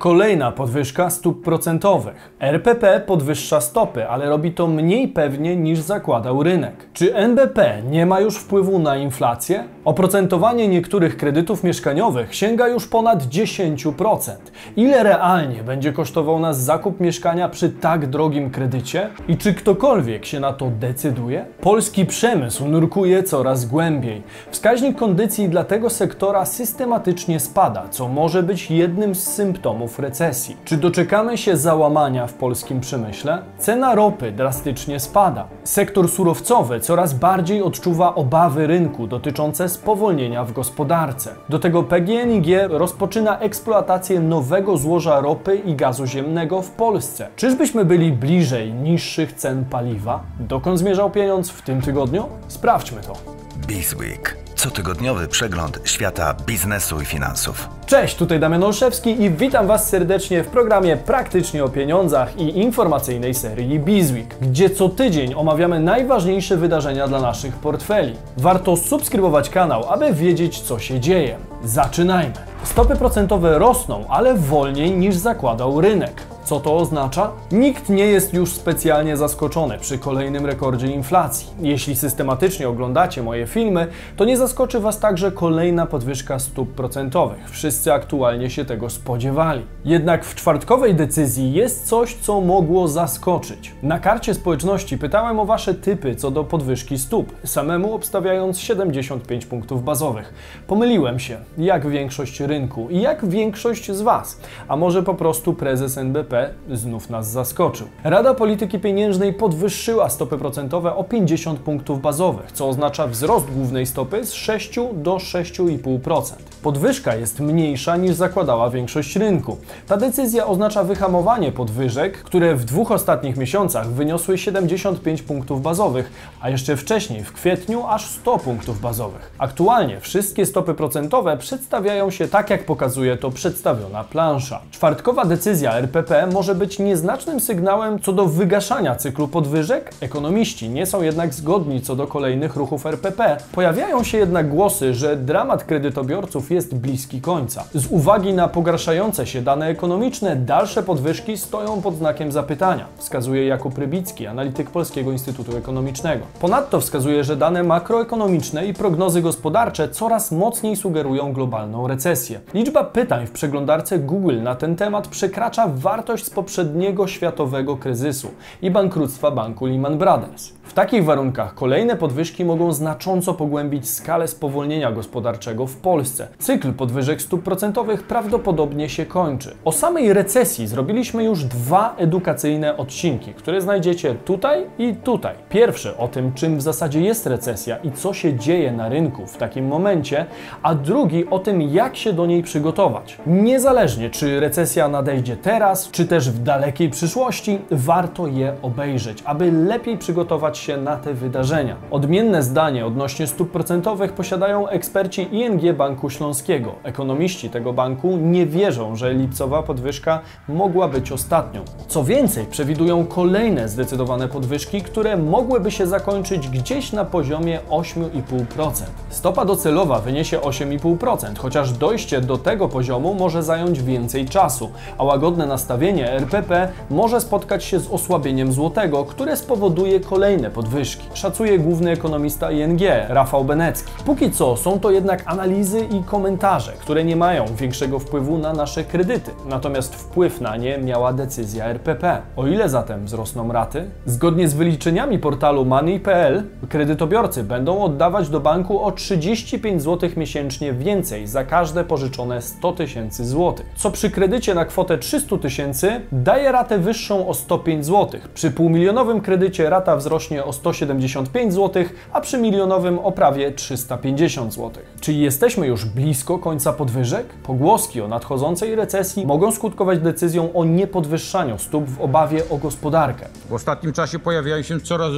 Kolejna podwyżka stóp procentowych. RPP podwyższa stopy, ale robi to mniej pewnie niż zakładał rynek. Czy NBP nie ma już wpływu na inflację? Oprocentowanie niektórych kredytów mieszkaniowych sięga już ponad 10%. Ile realnie będzie kosztował nas zakup mieszkania przy tak drogim kredycie? I czy ktokolwiek się na to decyduje? Polski przemysł nurkuje coraz głębiej. Wskaźnik kondycji dla tego sektora systematycznie spada, co może być jednym z symptomów recesji. Czy doczekamy się załamania w polskim przemyśle? Cena ropy drastycznie spada. Sektor surowcowy coraz bardziej odczuwa obawy rynku dotyczące spowolnienia w gospodarce. Do tego PGNiG rozpoczyna eksploatację nowego złoża ropy i gazu ziemnego w Polsce. Czyżbyśmy byli bliżej niższych cen paliwa? Dokąd zmierzał pieniądz w tym tygodniu? Sprawdźmy to. Bizweek. Cotygodniowy przegląd świata biznesu i finansów. Cześć, tutaj Damian Olszewski i witam Was serdecznie w programie Praktycznie o pieniądzach i informacyjnej serii Bizweek, gdzie co tydzień omawiamy najważniejsze wydarzenia dla naszych portfeli. Warto subskrybować kanał, aby wiedzieć co się dzieje. Zaczynajmy. Stopy procentowe rosną, ale wolniej niż zakładał rynek. Co to oznacza? Nikt nie jest już specjalnie zaskoczony przy kolejnym rekordzie inflacji. Jeśli systematycznie oglądacie moje filmy, to nie zaskoczy Was także kolejna podwyżka stóp procentowych. Wszyscy aktualnie się tego spodziewali. Jednak w czwartkowej decyzji jest coś, co mogło zaskoczyć. Na karcie społeczności pytałem o Wasze typy co do podwyżki stóp, samemu obstawiając 75 punktów bazowych. Pomyliłem się, jak większość rynku i jak większość z Was. A może po prostu prezes NBP znów nas zaskoczył. Rada Polityki Pieniężnej podwyższyła stopy procentowe o 50 punktów bazowych, co oznacza wzrost głównej stopy z 6 do 6,5%. Podwyżka jest mniejsza niż zakładała większość rynku. Ta decyzja oznacza wyhamowanie podwyżek, które w dwóch ostatnich miesiącach wyniosły 75 punktów bazowych, a jeszcze wcześniej, w kwietniu, aż 100 punktów bazowych. Aktualnie wszystkie stopy procentowe przedstawiają się tak, jak pokazuje to przedstawiona plansza. Czwartkowa decyzja RPP może być nieznacznym sygnałem co do wygaszania cyklu podwyżek. Ekonomiści nie są jednak zgodni co do kolejnych ruchów RPP. Pojawiają się jednak głosy, że dramat kredytobiorców jest bliski końca. Z uwagi na pogarszające się dane ekonomiczne, dalsze podwyżki stoją pod znakiem zapytania, wskazuje Jakub Rybicki, analityk Polskiego Instytutu Ekonomicznego. Ponadto wskazuje, że dane makroekonomiczne i prognozy gospodarcze coraz mocniej sugerują globalną recesję. Liczba pytań w przeglądarce Google na ten temat przekracza wartość z poprzedniego światowego kryzysu i bankructwa banku Lehman Brothers. W takich warunkach kolejne podwyżki mogą znacząco pogłębić skalę spowolnienia gospodarczego w Polsce. Cykl podwyżek stóp procentowych prawdopodobnie się kończy. O samej recesji zrobiliśmy już dwa edukacyjne odcinki, które znajdziecie tutaj i tutaj. Pierwszy o tym, czym w zasadzie jest recesja i co się dzieje na rynku w takim momencie, a drugi o tym, jak się do niej przygotować. Niezależnie czy recesja nadejdzie teraz, czy też w dalekiej przyszłości, warto je obejrzeć, aby lepiej przygotować się na te wydarzenia. Odmienne zdanie odnośnie stóp procentowych posiadają eksperci ING Banku Śląskiego. Ekonomiści tego banku nie wierzą, że lipcowa podwyżka mogła być ostatnią. Co więcej, przewidują kolejne zdecydowane podwyżki, które mogłyby się zakończyć gdzieś na poziomie 8,5%. Stopa docelowa wyniesie 8,5%, chociaż dojście do tego poziomu może zająć więcej czasu, a łagodne nastawienie RPP może spotkać się z osłabieniem złotego, które spowoduje kolejne podwyżki. Szacuje główny ekonomista ING, Rafał Benecki. Póki co są to jednak analizy i komentarze, które nie mają większego wpływu na nasze kredyty. Natomiast wpływ na nie miała decyzja RPP. O ile zatem wzrosną raty? Zgodnie z wyliczeniami portalu Money.pl kredytobiorcy będą oddawać do banku o 35 zł miesięcznie więcej za każde pożyczone 100 tysięcy złotych, co przy kredycie na kwotę 300 tysięcy daje ratę wyższą o 105 zł. Przy półmilionowym kredycie rata wzrośnie o 175 zł, a przy milionowym o prawie 350 zł. Czy jesteśmy już blisko końca podwyżek? Pogłoski o nadchodzącej recesji mogą skutkować decyzją o niepodwyższaniu stóp w obawie o gospodarkę. W ostatnim czasie pojawiają się coraz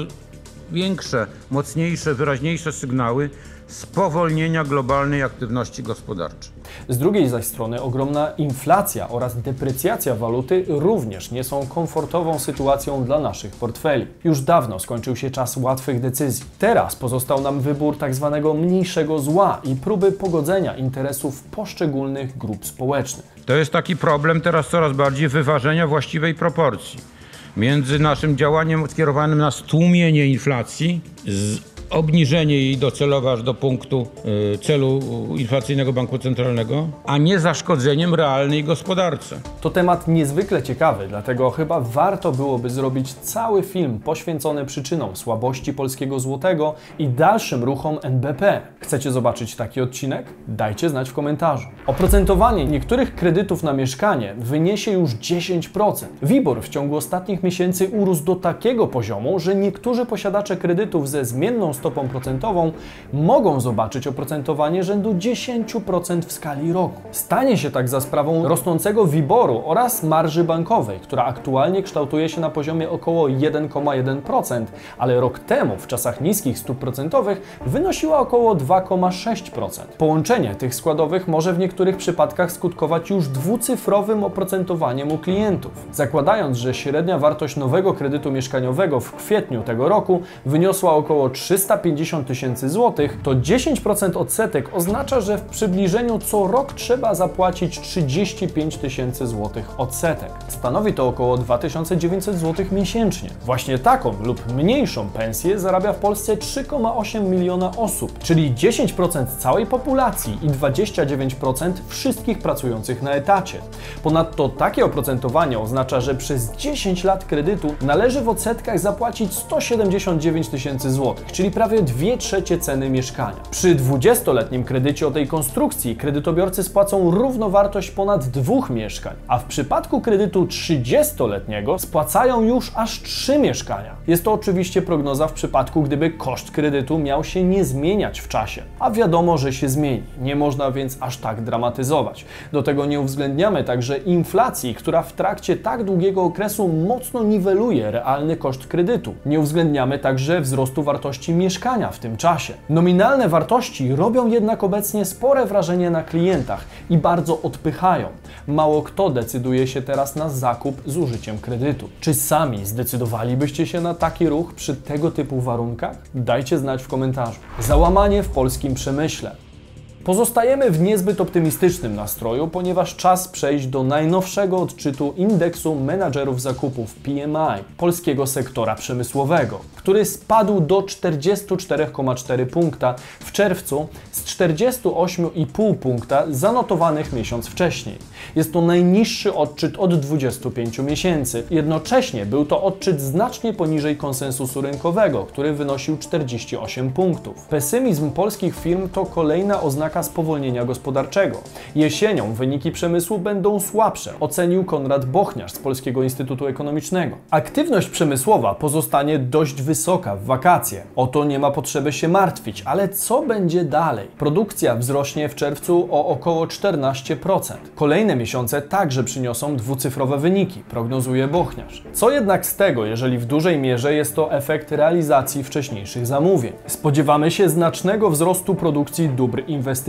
większe, mocniejsze, wyraźniejsze sygnały spowolnienia globalnej aktywności gospodarczej. Z drugiej zaś strony ogromna inflacja oraz deprecjacja waluty również nie są komfortową sytuacją dla naszych portfeli. Już dawno skończył się czas łatwych decyzji. Teraz pozostał nam wybór tak zwanego mniejszego zła i próby pogodzenia interesów poszczególnych grup społecznych. To jest taki problem teraz coraz bardziej wyważenia właściwej proporcji między naszym działaniem skierowanym na stłumienie inflacji z obniżenie jej docelowe aż do punktu y, celu inflacyjnego banku centralnego, a nie zaszkodzeniem realnej gospodarce. To temat niezwykle ciekawy, dlatego chyba warto byłoby zrobić cały film poświęcony przyczynom słabości polskiego złotego i dalszym ruchom NBP. Chcecie zobaczyć taki odcinek? Dajcie znać w komentarzu. Oprocentowanie niektórych kredytów na mieszkanie wyniesie już 10%. WIBOR w ciągu ostatnich miesięcy urósł do takiego poziomu, że niektórzy posiadacze kredytów ze zmienną stopą procentową mogą zobaczyć oprocentowanie rzędu 10% w skali roku. Stanie się tak za sprawą rosnącego WIBORu oraz marży bankowej, która aktualnie kształtuje się na poziomie około 1,1%, ale rok temu w czasach niskich stóp procentowych wynosiła około 2,6%. Połączenie tych składowych może w niektórych przypadkach skutkować już dwucyfrowym oprocentowaniem u klientów. Zakładając, że średnia wartość nowego kredytu mieszkaniowego w kwietniu tego roku wyniosła około 350 tysięcy złotych, to 10% odsetek oznacza, że w przybliżeniu co rok trzeba zapłacić 35 tysięcy złotych odsetek. Stanowi to około 2900 złotych miesięcznie. Właśnie taką lub mniejszą pensję zarabia w Polsce 3,8 miliona osób, czyli 10% całej populacji i 29% wszystkich pracujących na etacie. Ponadto takie oprocentowanie oznacza, że przez 10 lat kredytu należy w odsetkach zapłacić 179 tysięcy złotych, czyli prawie 2 trzecie ceny mieszkania. Przy 20-letnim kredycie o tej konstrukcji kredytobiorcy spłacą równowartość ponad dwóch mieszkań, a w przypadku kredytu 30-letniego spłacają już aż 3 mieszkania. Jest to oczywiście prognoza w przypadku, gdyby koszt kredytu miał się nie zmieniać w czasie, a wiadomo, że się zmieni. Nie można więc aż tak dramatyzować. Do tego nie uwzględniamy także inflacji, która w trakcie tak długiego okresu mocno niweluje realny koszt kredytu. Nie uwzględniamy także wzrostu wartości mieszkania w tym czasie. Nominalne wartości robią jednak obecnie spore wrażenie na klientach i bardzo odpychają. Mało kto decyduje się teraz na zakup z użyciem kredytu. Czy sami zdecydowalibyście się na taki ruch przy tego typu warunkach? Dajcie znać w komentarzu. Załamanie w polskim przemyśle. Pozostajemy w niezbyt optymistycznym nastroju, ponieważ czas przejść do najnowszego odczytu indeksu menadżerów zakupów PMI polskiego sektora przemysłowego, który spadł do 44,4 punkta w czerwcu z 48,5 punkta zanotowanych miesiąc wcześniej. Jest to najniższy odczyt od 25 miesięcy. Jednocześnie był to odczyt znacznie poniżej konsensusu rynkowego, który wynosił 48 punktów. Pesymizm polskich firm to kolejna oznaka spowolnienia gospodarczego. Jesienią wyniki przemysłu będą słabsze, ocenił Konrad Bochniarz z Polskiego Instytutu Ekonomicznego. Aktywność przemysłowa pozostanie dość wysoka w wakacje. O to nie ma potrzeby się martwić, ale co będzie dalej? Produkcja wzrośnie w czerwcu o około 14%. Kolejne miesiące także przyniosą dwucyfrowe wyniki, prognozuje Bochniarz. Co jednak z tego, jeżeli w dużej mierze jest to efekt realizacji wcześniejszych zamówień? Spodziewamy się znacznego wzrostu produkcji dóbr inwestycyjnych,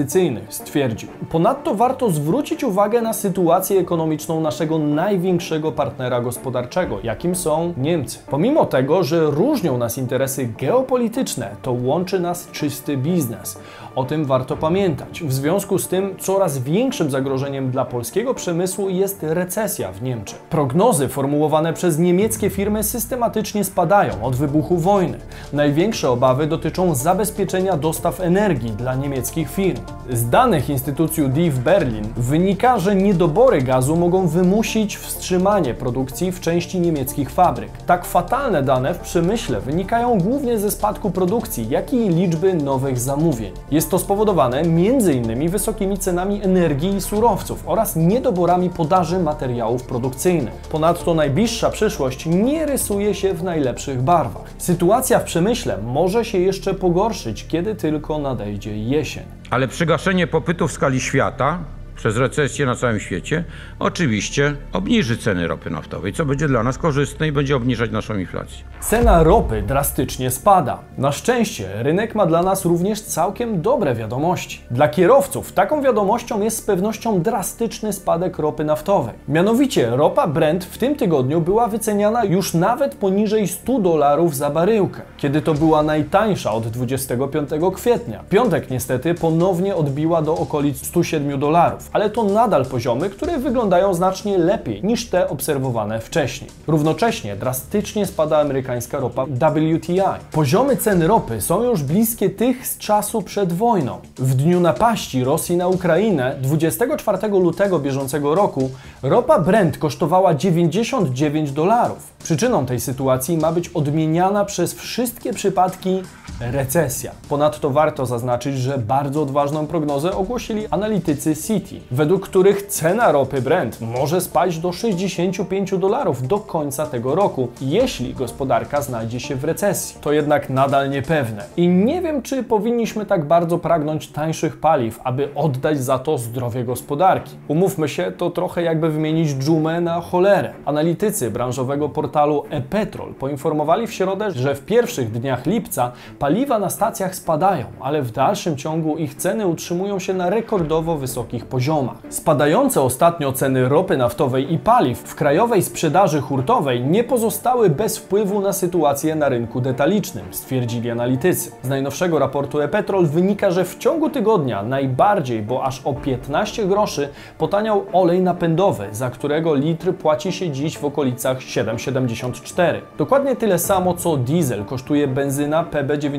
stwierdził. Ponadto warto zwrócić uwagę na sytuację ekonomiczną naszego największego partnera gospodarczego, jakim są Niemcy. Pomimo tego, że różnią nas interesy geopolityczne, to łączy nas czysty biznes. O tym warto pamiętać. W związku z tym coraz większym zagrożeniem dla polskiego przemysłu jest recesja w Niemczech. Prognozy formułowane przez niemieckie firmy systematycznie spadają od wybuchu wojny. Największe obawy dotyczą zabezpieczenia dostaw energii dla niemieckich firm. Z danych instytucji DIV Berlin wynika, że niedobory gazu mogą wymusić wstrzymanie produkcji w części niemieckich fabryk. Tak fatalne dane w przemyśle wynikają głównie ze spadku produkcji, jak i liczby nowych zamówień. Jest to spowodowane m.in. wysokimi cenami energii i surowców oraz niedoborami podaży materiałów produkcyjnych. Ponadto najbliższa przyszłość nie rysuje się w najlepszych barwach. Sytuacja w przemyśle może się jeszcze pogorszyć, kiedy tylko nadejdzie jesień. Ale przygaszenie popytu w skali świata przez recesję na całym świecie oczywiście obniży ceny ropy naftowej, co będzie dla nas korzystne i będzie obniżać naszą inflację. Cena ropy drastycznie spada. Na szczęście rynek ma dla nas również całkiem dobre wiadomości. Dla kierowców taką wiadomością jest z pewnością drastyczny spadek ropy naftowej. Mianowicie ropa Brent w tym tygodniu była wyceniana już nawet poniżej 100 dolarów za baryłkę, kiedy to była najtańsza od 25 kwietnia. Piątek niestety ponownie odbiła do okolic 107 dolarów. Ale to nadal poziomy, które wyglądają znacznie lepiej niż te obserwowane wcześniej. Równocześnie drastycznie spada amerykańska ropa WTI. Poziomy cen ropy są już bliskie tych z czasu przed wojną. W dniu napaści Rosji na Ukrainę 24 lutego bieżącego roku ropa Brent kosztowała 99 dolarów. Przyczyną tej sytuacji ma być odmieniana przez wszystkie przypadki recesja. Ponadto warto zaznaczyć, że bardzo odważną prognozę ogłosili analitycy Citi, według których cena ropy Brent może spaść do 65 dolarów do końca tego roku, jeśli gospodarka znajdzie się w recesji. To jednak nadal niepewne. I nie wiem, czy powinniśmy tak bardzo pragnąć tańszych paliw, aby oddać za to zdrowie gospodarki. Umówmy się, to trochę jakby wymienić dżumę na cholerę. Analitycy branżowego portalu e-Petrol poinformowali w środę, że w pierwszych dniach lipca Paliwa na stacjach spadają, ale w dalszym ciągu ich ceny utrzymują się na rekordowo wysokich poziomach. Spadające ostatnio ceny ropy naftowej i paliw w krajowej sprzedaży hurtowej nie pozostały bez wpływu na sytuację na rynku detalicznym, stwierdzili analitycy. Z najnowszego raportu e-Petrol wynika, że w ciągu tygodnia najbardziej, bo aż o 15 groszy, potaniał olej napędowy, za którego litr płaci się dziś w okolicach 7,74. Dokładnie tyle samo co diesel kosztuje benzyna PB90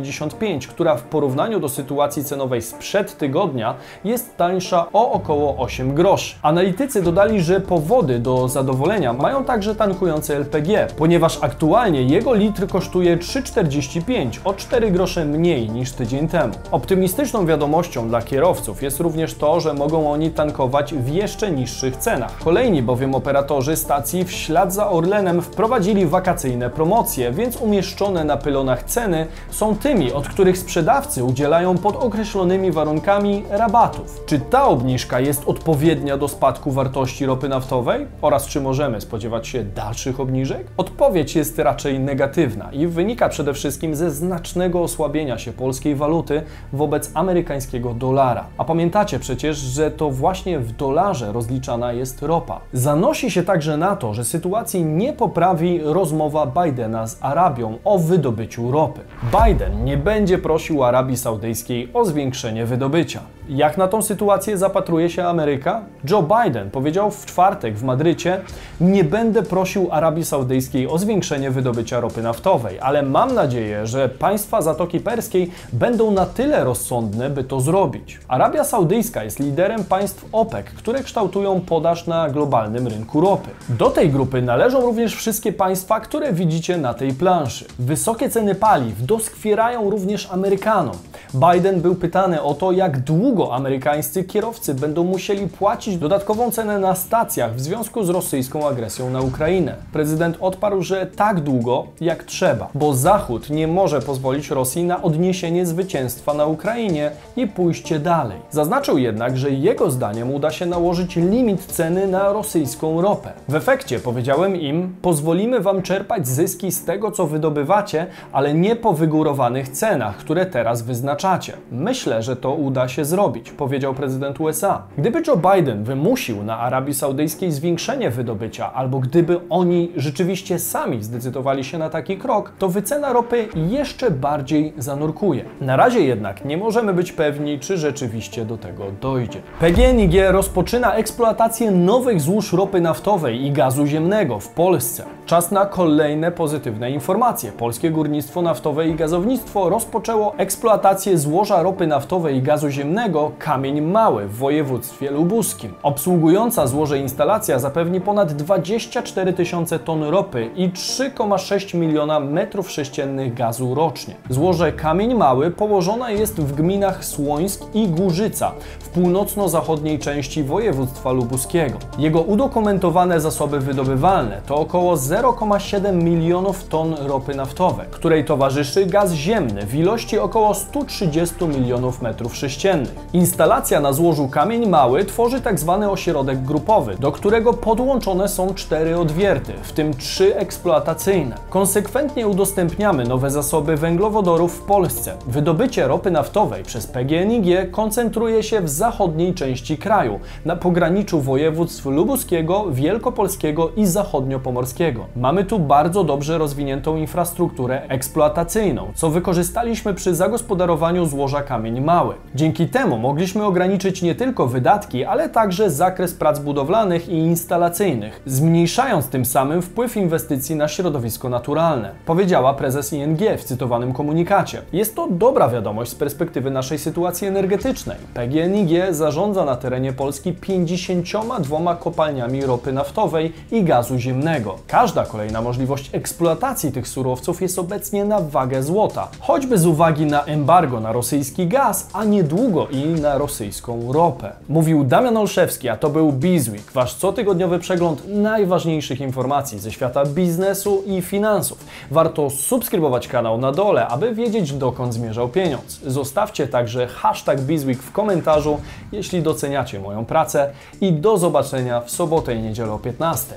która w porównaniu do sytuacji cenowej sprzed tygodnia jest tańsza o około 8 groszy. Analitycy dodali, że powody do zadowolenia mają także tankujący LPG, ponieważ aktualnie jego litr kosztuje 3,45, o 4 grosze mniej niż tydzień temu. Optymistyczną wiadomością dla kierowców jest również to, że mogą oni tankować w jeszcze niższych cenach. Kolejni bowiem operatorzy stacji w ślad za Orlenem wprowadzili wakacyjne promocje, więc umieszczone na pylonach ceny są tymi, od których sprzedawcy udzielają pod określonymi warunkami rabatów. Czy ta obniżka jest odpowiednia do spadku wartości ropy naftowej oraz czy możemy spodziewać się dalszych obniżek? Odpowiedź jest raczej negatywna i wynika przede wszystkim ze znacznego osłabienia się polskiej waluty wobec amerykańskiego dolara. A pamiętacie przecież, że to właśnie w dolarze rozliczana jest ropa. Zanosi się także na to, że sytuacji nie poprawi rozmowa Bidena z Arabią o wydobyciu ropy. Biden nie będzie prosił Arabii Saudyjskiej o zwiększenie wydobycia. Jak na tą sytuację zapatruje się Ameryka? Joe Biden powiedział w czwartek w Madrycie: Nie będę prosił Arabii Saudyjskiej o zwiększenie wydobycia ropy naftowej, ale mam nadzieję, że państwa Zatoki Perskiej będą na tyle rozsądne, by to zrobić. Arabia Saudyjska jest liderem państw OPEC, które kształtują podaż na globalnym rynku ropy. Do tej grupy należą również wszystkie państwa, które widzicie na tej planszy. Wysokie ceny paliw doskwierają również Amerykanom. Biden był pytany o to, jak długo amerykańscy kierowcy będą musieli płacić dodatkową cenę na stacjach w związku z rosyjską agresją na Ukrainę. Prezydent odparł, że tak długo jak trzeba, bo Zachód nie może pozwolić Rosji na odniesienie zwycięstwa na Ukrainie i pójście dalej. Zaznaczył jednak, że jego zdaniem uda się nałożyć limit ceny na rosyjską ropę. W efekcie powiedziałem im: pozwolimy wam czerpać zyski z tego, co wydobywacie, ale nie po wygórowanych cenach, które teraz wyznaczacie. Myślę, że to uda się zrobić, powiedział prezydent USA. Gdyby Joe Biden wymusił na Arabii Saudyjskiej zwiększenie wydobycia, albo gdyby oni rzeczywiście sami zdecydowali się na taki krok, to wycena ropy jeszcze bardziej zanurkuje. Na razie jednak nie możemy być pewni, czy rzeczywiście do tego dojdzie. PGNiG rozpoczyna eksploatację nowych złóż ropy naftowej i gazu ziemnego w Polsce. Czas na kolejne pozytywne informacje. Polskie Górnictwo Naftowe i Gazownictwo rozpoczęło eksploatację złoża ropy naftowej i gazu ziemnego Kamień Mały w województwie lubuskim. Obsługująca złoże instalacja zapewni ponad 24 tysiące ton ropy i 3,6 miliona metrów sześciennych gazu rocznie. Złoże Kamień Mały położone jest w gminach Słońsk i Górzyca w północno-zachodniej części województwa lubuskiego. Jego udokumentowane zasoby wydobywalne to około 0,7 milionów ton ropy naftowej, której towarzyszy gaz ziemny w ilości około 130 milionów metrów sześciennych. Instalacja na złożu Kamień Mały tworzy tzw. Tak ośrodek grupowy, do którego podłączone są cztery odwierty, w tym trzy eksploatacyjne. Konsekwentnie udostępniamy nowe zasoby węglowodorów w Polsce. Wydobycie ropy naftowej przez PGNiG koncentruje się w zachodniej części kraju, na pograniczu województw lubuskiego, wielkopolskiego i zachodniopomorskiego. Mamy tu bardzo dobrze rozwiniętą infrastrukturę eksploatacyjną, co wykorzystaliśmy przy zagospodarowaniu złoża Kamień Mały. Dzięki temu temu mogliśmy ograniczyć nie tylko wydatki, ale także zakres prac budowlanych i instalacyjnych, zmniejszając tym samym wpływ inwestycji na środowisko naturalne, powiedziała prezes ING w cytowanym komunikacie. Jest to dobra wiadomość z perspektywy naszej sytuacji energetycznej. PGNiG zarządza na terenie Polski 52 kopalniami ropy naftowej i gazu ziemnego. Każda kolejna możliwość eksploatacji tych surowców jest obecnie na wagę złota, choćby z uwagi na embargo na rosyjski gaz, a niedługo i na rosyjską ropę. Mówił Damian Olszewski, a to był Bizweek, wasz cotygodniowy przegląd najważniejszych informacji ze świata biznesu i finansów. Warto subskrybować kanał na dole, aby wiedzieć dokąd zmierzał pieniądz. Zostawcie także hashtag Bizweek w komentarzu, jeśli doceniacie moją pracę i do zobaczenia w sobotę i niedzielę o 15.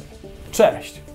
Cześć!